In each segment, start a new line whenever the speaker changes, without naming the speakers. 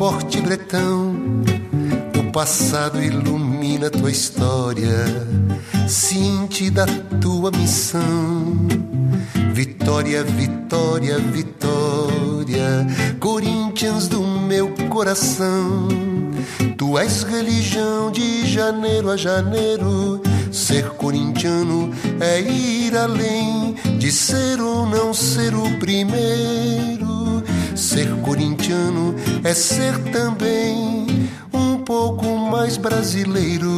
esporte bretão. O passado ilumina tua história, cinte da tua missão. Vitória, vitória, vitória, Corinthians do meu coração. Tu és religião de janeiro a janeiro. Ser corintiano é ir além de ser ou não ser o primeiro. Ser corintiano é ser também um pouco mais brasileiro.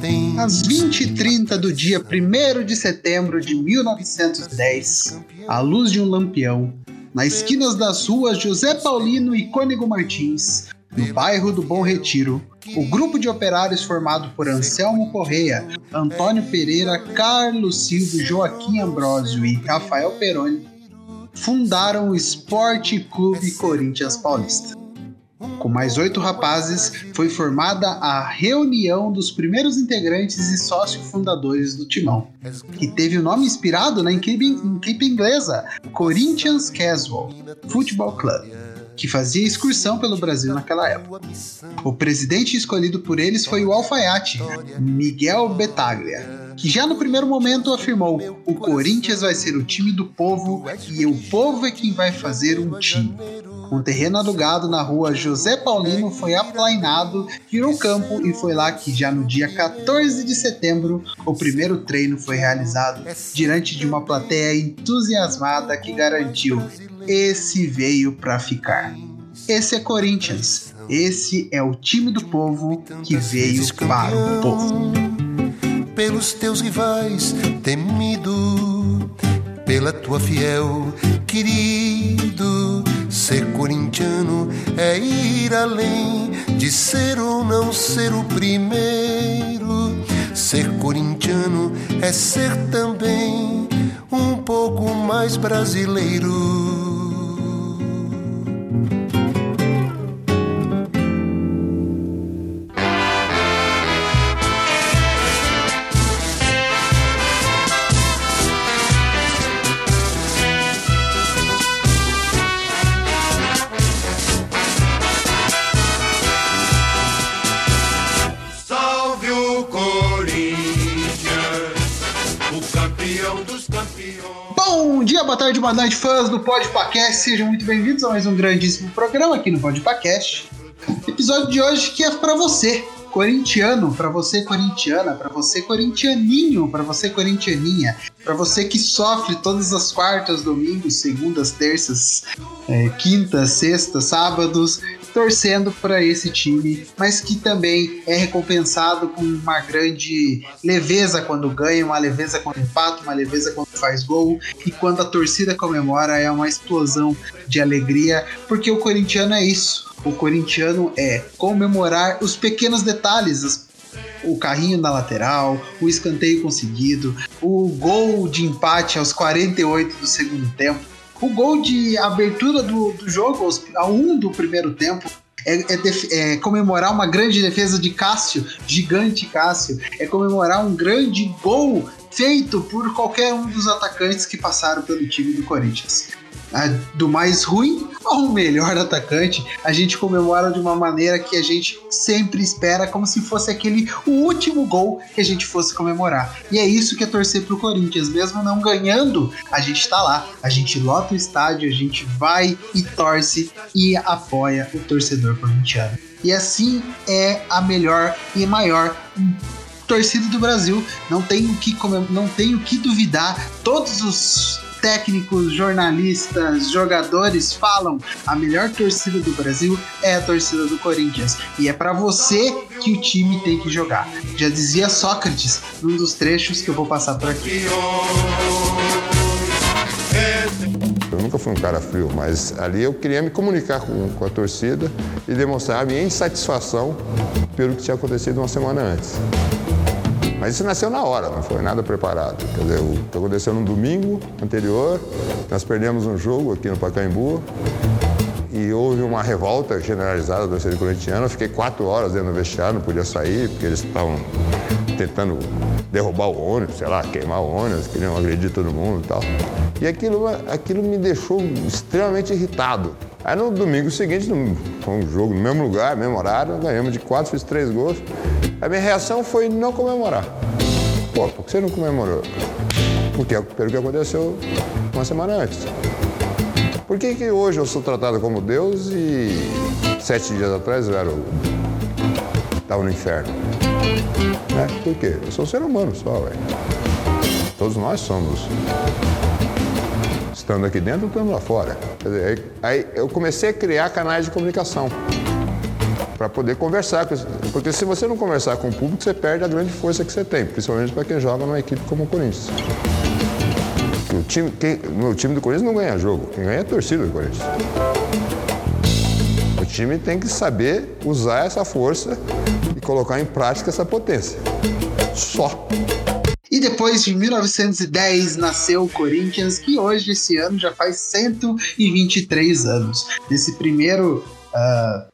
Tem Às 20h30 do dia 1 de setembro de 1910, à luz de um lampião, nas esquinas das ruas José Paulino e Cônego Martins, no bairro do Bom Retiro, o grupo de operários formado por Anselmo Correia, Antônio Pereira, Carlos Silva, Joaquim Ambrosio e Rafael Peroni fundaram o Esporte Clube Corinthians Paulista. Com mais oito rapazes, foi formada a reunião dos primeiros integrantes e sócios fundadores do Timão, que teve o nome inspirado na equipe, inglesa Corinthians Casual Football Club que fazia excursão pelo Brasil naquela época. O presidente escolhido por eles foi o alfaiate, Miguel Betaglia, que já no primeiro momento afirmou: o Corinthians vai ser o time do povo e o povo é quem vai fazer um time. Um terreno alugado na rua José Paulino foi aplainado, virou campo e foi lá que já no dia 14 de setembro o primeiro treino foi realizado diante de uma plateia entusiasmada que garantiu esse veio para ficar. Esse é Corinthians. Esse é o time do povo que veio para o povo.
Pelos teus rivais, temido, pela tua fiel, querido. Ser corintiano é ir além de ser ou não ser o primeiro. Ser corintiano é ser também um pouco mais brasileiro.
Noite, fãs do Podpacast. Sejam muito bem-vindos a mais um grandíssimo programa aqui no Podpacast. Episódio de hoje que é para você, corintiano, para você corintiana, para você corintianinho, para você corintianinha, para você que sofre todas as quartas, domingos, segundas, terças, é, quintas, sextas, sábados torcendo para esse time, mas que também é recompensado com uma grande leveza quando ganha, uma leveza quando empata, uma leveza quando faz gol e quando a torcida comemora é uma explosão de alegria, porque o corintiano é isso. O corintiano é comemorar os pequenos detalhes, o carrinho na lateral, o escanteio conseguido, o gol de empate aos 48 do segundo tempo o gol de abertura do, do jogo, a um do primeiro tempo, é, é, é, comemorar uma grande defesa de Cássio, gigante Cássio, é comemorar um grande gol feito por qualquer um dos atacantes que passaram pelo time do Corinthians. Do mais ruim ao melhor atacante, a gente comemora de uma maneira que a gente sempre espera, como se fosse aquele o último gol que a gente fosse comemorar. E é isso que é torcer pro Corinthians, mesmo não ganhando, a gente tá lá, a gente lota o estádio, a gente vai e torce e apoia o torcedor corintiano. E assim é a melhor e maior torcida do Brasil. Não tem o que, não tem o que duvidar. Todos os técnicos, jornalistas, jogadores falam: a melhor torcida do Brasil é a torcida do Corinthians. E é para você que o time tem que jogar. Já dizia Sócrates num dos trechos que eu vou passar por aqui.
Eu nunca fui um cara frio, mas ali eu queria me comunicar com, com a torcida e demonstrar a minha insatisfação pelo que tinha acontecido uma semana antes. Mas isso nasceu na hora, não foi nada preparado. Quer dizer, o que aconteceu no domingo anterior, nós perdemos um jogo aqui no Pacaembu e houve uma revolta generalizada do torcedor corintiano. Eu fiquei quatro horas dentro do vestiário, não podia sair, porque eles estavam tentando derrubar o ônibus, sei lá, queimar o ônibus, queriam agredir todo mundo e tal. E aquilo, aquilo me deixou extremamente irritado. Aí no domingo seguinte, foi um jogo no mesmo lugar, mesmo horário, ganhamos de quatro, fiz três gols. A minha reação foi não comemorar. Pô, por que você não comemorou? Porque pelo que aconteceu uma semana antes. Por que, que hoje eu sou tratado como Deus e sete dias atrás eu era estava no inferno? É, por quê? Eu sou um ser humano só, velho. Todos nós somos. Estando aqui dentro, estando lá fora. Aí, eu comecei a criar canais de comunicação para poder conversar. Porque se você não conversar com o público, você perde a grande força que você tem, principalmente para quem joga numa equipe como o Corinthians. O time, quem, o time do Corinthians não ganha jogo, quem ganha é a torcida do Corinthians. O time tem que saber usar essa força e colocar em prática essa potência. Só.
E depois de 1910 nasceu o Corinthians, que hoje, esse ano, já faz 123 anos. Nesse primeiro uh,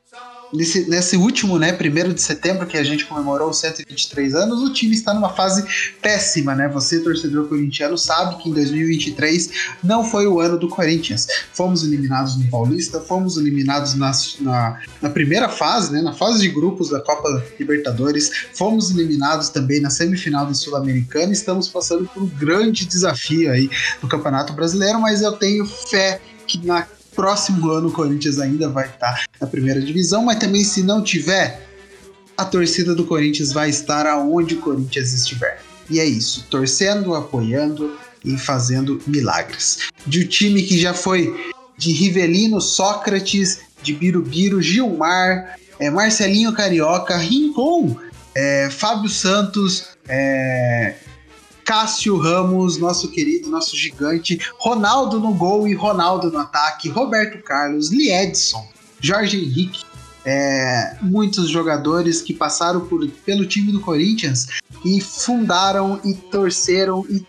nesse, nesse último, né, primeiro de setembro, que a gente comemorou os 123 anos, o time está numa fase péssima, né? Você, torcedor corintiano, sabe que em 2023 não foi o ano do Corinthians. Fomos eliminados no Paulista, fomos eliminados na, na, na primeira fase, né, na fase de grupos da Copa Libertadores, fomos eliminados também na semifinal do Sul-Americana. Estamos passando por um grande desafio aí no Campeonato Brasileiro, mas eu tenho fé que na próximo ano o Corinthians ainda vai estar na primeira divisão, mas também se não tiver, a torcida do Corinthians vai estar aonde o Corinthians estiver. E é isso, torcendo, apoiando e fazendo milagres. De um time que já foi de Rivelino, Sócrates, de Birubiru, Gilmar, é, Marcelinho Carioca, Rincon, é, Fábio Santos, é, Cássio Ramos, nosso querido, nosso gigante, Ronaldo no gol e Ronaldo no ataque, Roberto Carlos, Liedson, Jorge Henrique, é, muitos jogadores que passaram por, pelo time do Corinthians e fundaram e torceram e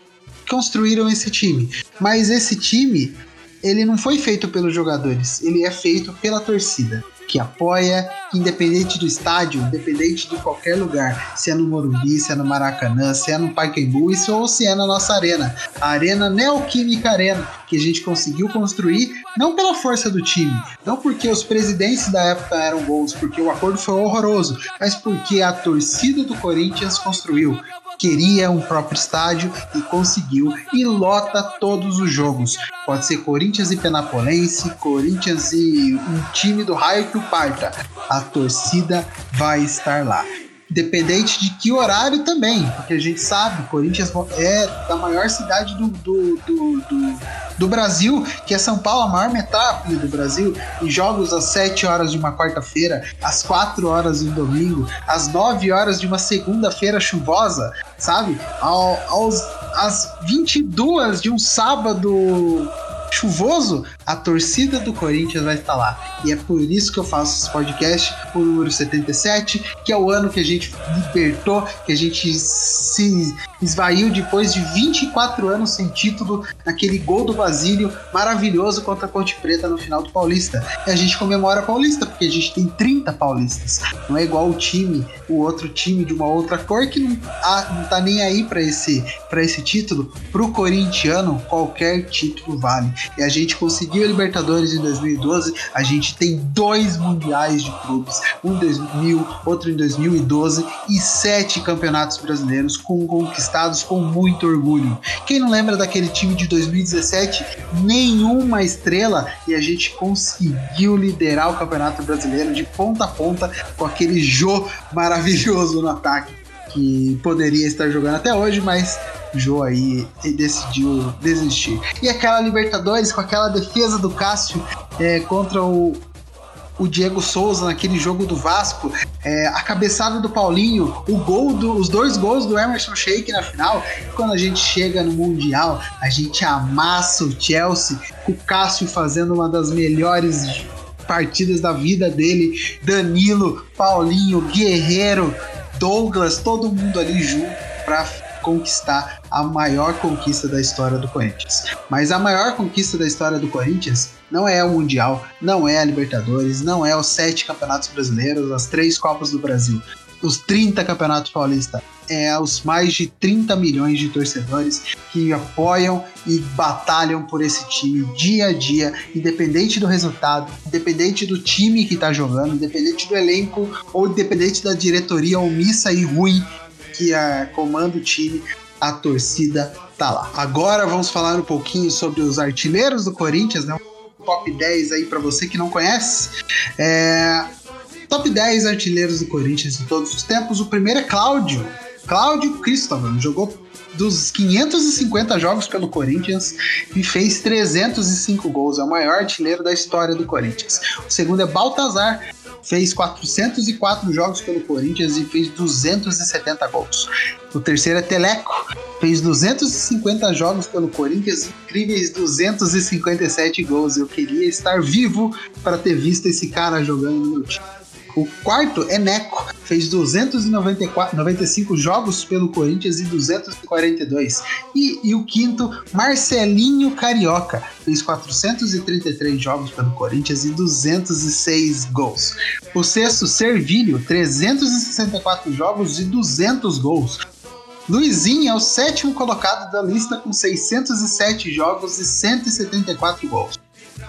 construíram esse time. Mas esse time, ele não foi feito pelos jogadores, ele é feito pela torcida que apoia, independente do estádio, independente de qualquer lugar, se é no Morumbi, se é no Maracanã, se é no Pacaembu, isso ou se é na nossa arena, a Arena Neoquímica Arena, que a gente conseguiu construir não pela força do time, não porque os presidentes da época eram bons, porque o acordo foi horroroso, mas porque a torcida do Corinthians construiu queria um próprio estádio e conseguiu e lota todos os jogos. Pode ser Corinthians e Penapolense, Corinthians e um time do raio que o parta. A torcida vai estar lá. Independente de que horário também, porque a gente sabe, Corinthians é da maior cidade do, do, do, do, do Brasil, que é São Paulo, a maior metrópole do Brasil, e jogos às 7 horas de uma quarta-feira, às 4 horas de um domingo, às 9 horas de uma segunda-feira chuvosa, sabe? Ao, aos, às 22 de um sábado chuvoso, a torcida do Corinthians vai estar lá. E é por isso que eu faço esse podcast, o número 77, que é o ano que a gente libertou, que a gente se esvaiu depois de 24 anos sem título, naquele gol do Basílio maravilhoso contra a Ponte Preta no final do Paulista. E a gente comemora a Paulista, porque a gente tem 30 paulistas. Não é igual o time, o outro time de uma outra cor que não, ah, não tá nem aí para esse, pra esse título. Pro corintiano, qualquer título vale. E a gente conseguiu a Libertadores em 2012, a gente tem dois mundiais de clubes, um em 2000, outro em 2012 e sete campeonatos brasileiros com conquistados com muito orgulho. Quem não lembra daquele time de 2017? Nenhuma estrela e a gente conseguiu liderar o Campeonato Brasileiro de ponta a ponta com aquele Jô maravilhoso no ataque que poderia estar jogando até hoje, mas Jô aí decidiu desistir. E aquela Libertadores com aquela defesa do Cássio é, contra o, o Diego Souza naquele jogo do Vasco, é, a cabeçada do Paulinho, o gol do, os dois gols do Emerson Sheik na final. Quando a gente chega no Mundial, a gente amassa o Chelsea, com o Cássio fazendo uma das melhores partidas da vida dele, Danilo, Paulinho, Guerreiro, Douglas, todo mundo ali junto para conquistar a maior conquista da história do Corinthians. Mas a maior conquista da história do Corinthians não é o Mundial, não é a Libertadores, não é os sete campeonatos brasileiros, as três Copas do Brasil, os 30 campeonatos paulistas. é aos mais de 30 milhões de torcedores que apoiam e batalham por esse time dia a dia, independente do resultado, independente do time que está jogando, independente do elenco ou independente da diretoria omissa e ruim que a, comanda o time, a torcida tá lá. Agora vamos falar um pouquinho sobre os artilheiros do Corinthians, né? Top 10 aí para você que não conhece. É... Top 10 artilheiros do Corinthians de todos os tempos. O primeiro é Cláudio. Cláudio Cristóvão jogou dos 550 jogos pelo Corinthians e fez 305 gols. É o maior artilheiro da história do Corinthians. O segundo é Baltazar, fez 404 jogos pelo Corinthians e fez 270 gols. O terceiro é Teleco, fez 250 jogos pelo Corinthians, incríveis 257 gols. Eu queria estar vivo para ter visto esse cara jogando no meu time. O quarto é Neco, fez 295 jogos pelo Corinthians e 242. E, e o quinto, Marcelinho Carioca, fez 433 jogos pelo Corinthians e 206 gols. O sexto, Servilho, 364 jogos e 200 gols. Luizinho é o sétimo colocado da lista com 607 jogos e 174 gols.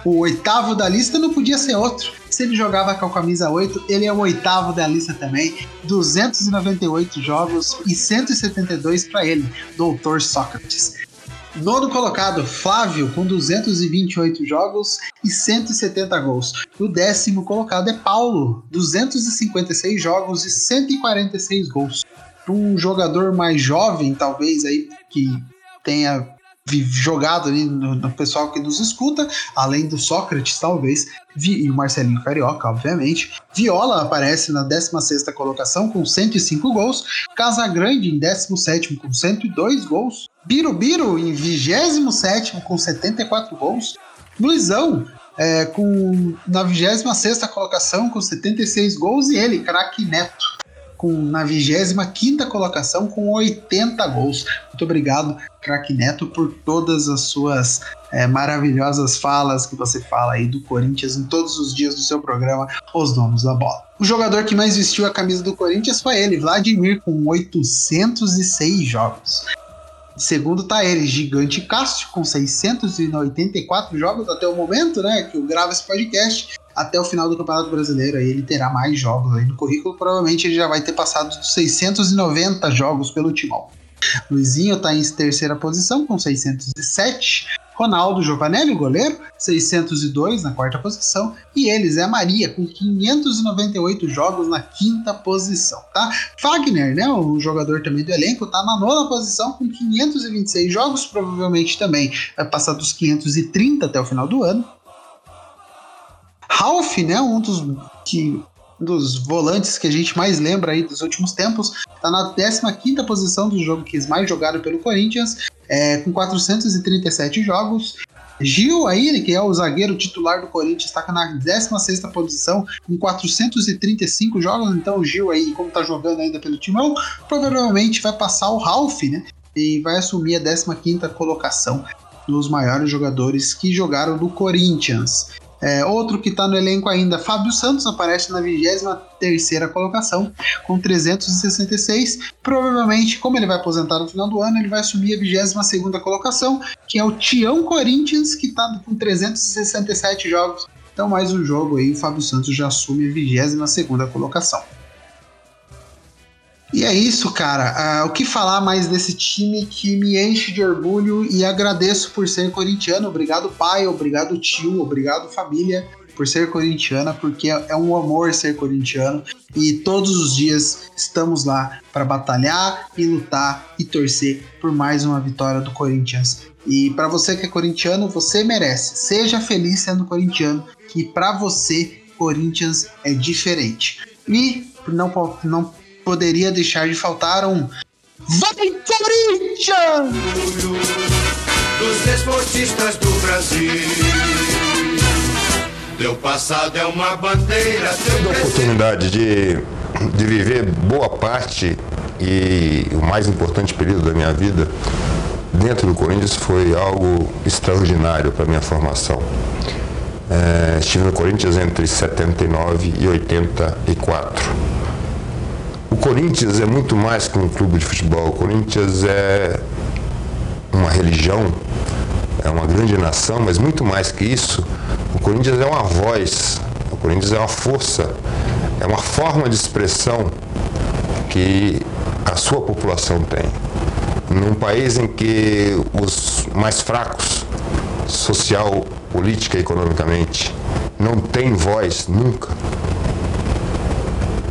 O oitavo da lista não podia ser outro. Se ele jogava com a camisa 8, ele é o oitavo da lista também. 298 jogos e 172 para ele, Doutor Sócrates. Nono colocado, Flávio, com 228 jogos e 170 gols. O décimo colocado é Paulo, 256 jogos e 146 gols. Um jogador mais jovem, talvez, aí, que tenha jogado ali no, no, pessoal que nos escuta, além do Sócrates, talvez, e o Marcelinho Carioca, obviamente. Viola aparece na 16 colocação com 105 gols, Casagrande em 17 com 102 gols, Birubiru em 27 com 74 gols, Luizão é, com, na 26 colocação com 76 gols. E ele, craque Neto, com, na 25 colocação com 80 gols. Muito obrigado, craque Neto, por todas as suas é, maravilhosas falas que você fala aí do Corinthians em todos os dias do seu programa Os Donos da Bola. O jogador que mais vestiu a camisa do Corinthians foi ele, Vladimir, com 806 jogos. Segundo tá ele, Gigante Cássio, com 684 jogos até o momento, né? Que eu gravo esse podcast até o final do Campeonato Brasileiro. Aí ele terá mais jogos aí no currículo. Provavelmente ele já vai ter passado dos 690 jogos pelo Timão. Luizinho está em terceira posição com 607. Ronaldo Giovanelli, goleiro, 602 na quarta posição. E ele, Zé Maria, com 598 jogos na quinta posição, tá? Fagner, né, o jogador também do elenco, tá na nona posição com 526 jogos. Provavelmente também vai passar dos 530 até o final do ano. Ralph, né, um dos que dos volantes que a gente mais lembra aí dos últimos tempos, está na 15ª posição do jogo que mais jogaram pelo Corinthians, é, com 437 jogos. Gil aí, que é o zagueiro titular do Corinthians, está na 16ª posição com 435 jogos, então o Gil aí, como está jogando ainda pelo Timão, provavelmente vai passar o Ralph, né, e vai assumir a 15ª colocação dos maiores jogadores que jogaram do Corinthians. É, outro que está no elenco ainda, Fábio Santos, aparece na 23 colocação, com 366. Provavelmente, como ele vai aposentar no final do ano, ele vai assumir a 22 colocação, que é o Tião Corinthians, que está com 367 jogos. Então, mais um jogo aí, o Fábio Santos já assume a 22 colocação. E é isso, cara. Uh, o que falar mais desse time que me enche de orgulho e agradeço por ser corintiano. Obrigado, pai. Obrigado, tio. Obrigado, família, por ser corintiana, porque é um amor ser corintiano. E todos os dias estamos lá para batalhar e lutar e torcer por mais uma vitória do Corinthians. E para você que é corintiano, você merece. Seja feliz sendo corintiano, que para você, Corinthians é diferente. E não, não poderia deixar de faltar um Vai Corinthians!
Dos desportistas do Brasil. Teu passado é uma bandeira.
Tive a oportunidade de, de viver boa parte e o mais importante período da minha vida dentro do Corinthians foi algo extraordinário para minha formação. É, estive no Corinthians entre 79 e 84 O Corinthians é muito mais que um clube de futebol. O Corinthians é uma religião, é uma grande nação, mas muito mais que isso, o Corinthians é uma voz, o Corinthians é uma força, é uma forma de expressão que a sua população tem. Num país em que os mais fracos, social, política e economicamente, não têm voz nunca,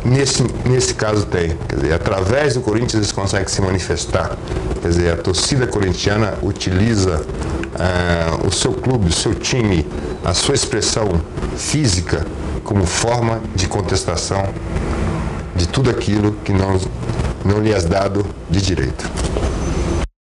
Nesse, nesse caso tem. Quer dizer, através do Corinthians eles conseguem se manifestar. Quer dizer, a torcida corintiana utiliza uh, o seu clube, o seu time, a sua expressão física como forma de contestação de tudo aquilo que não, não lhe é dado de direito.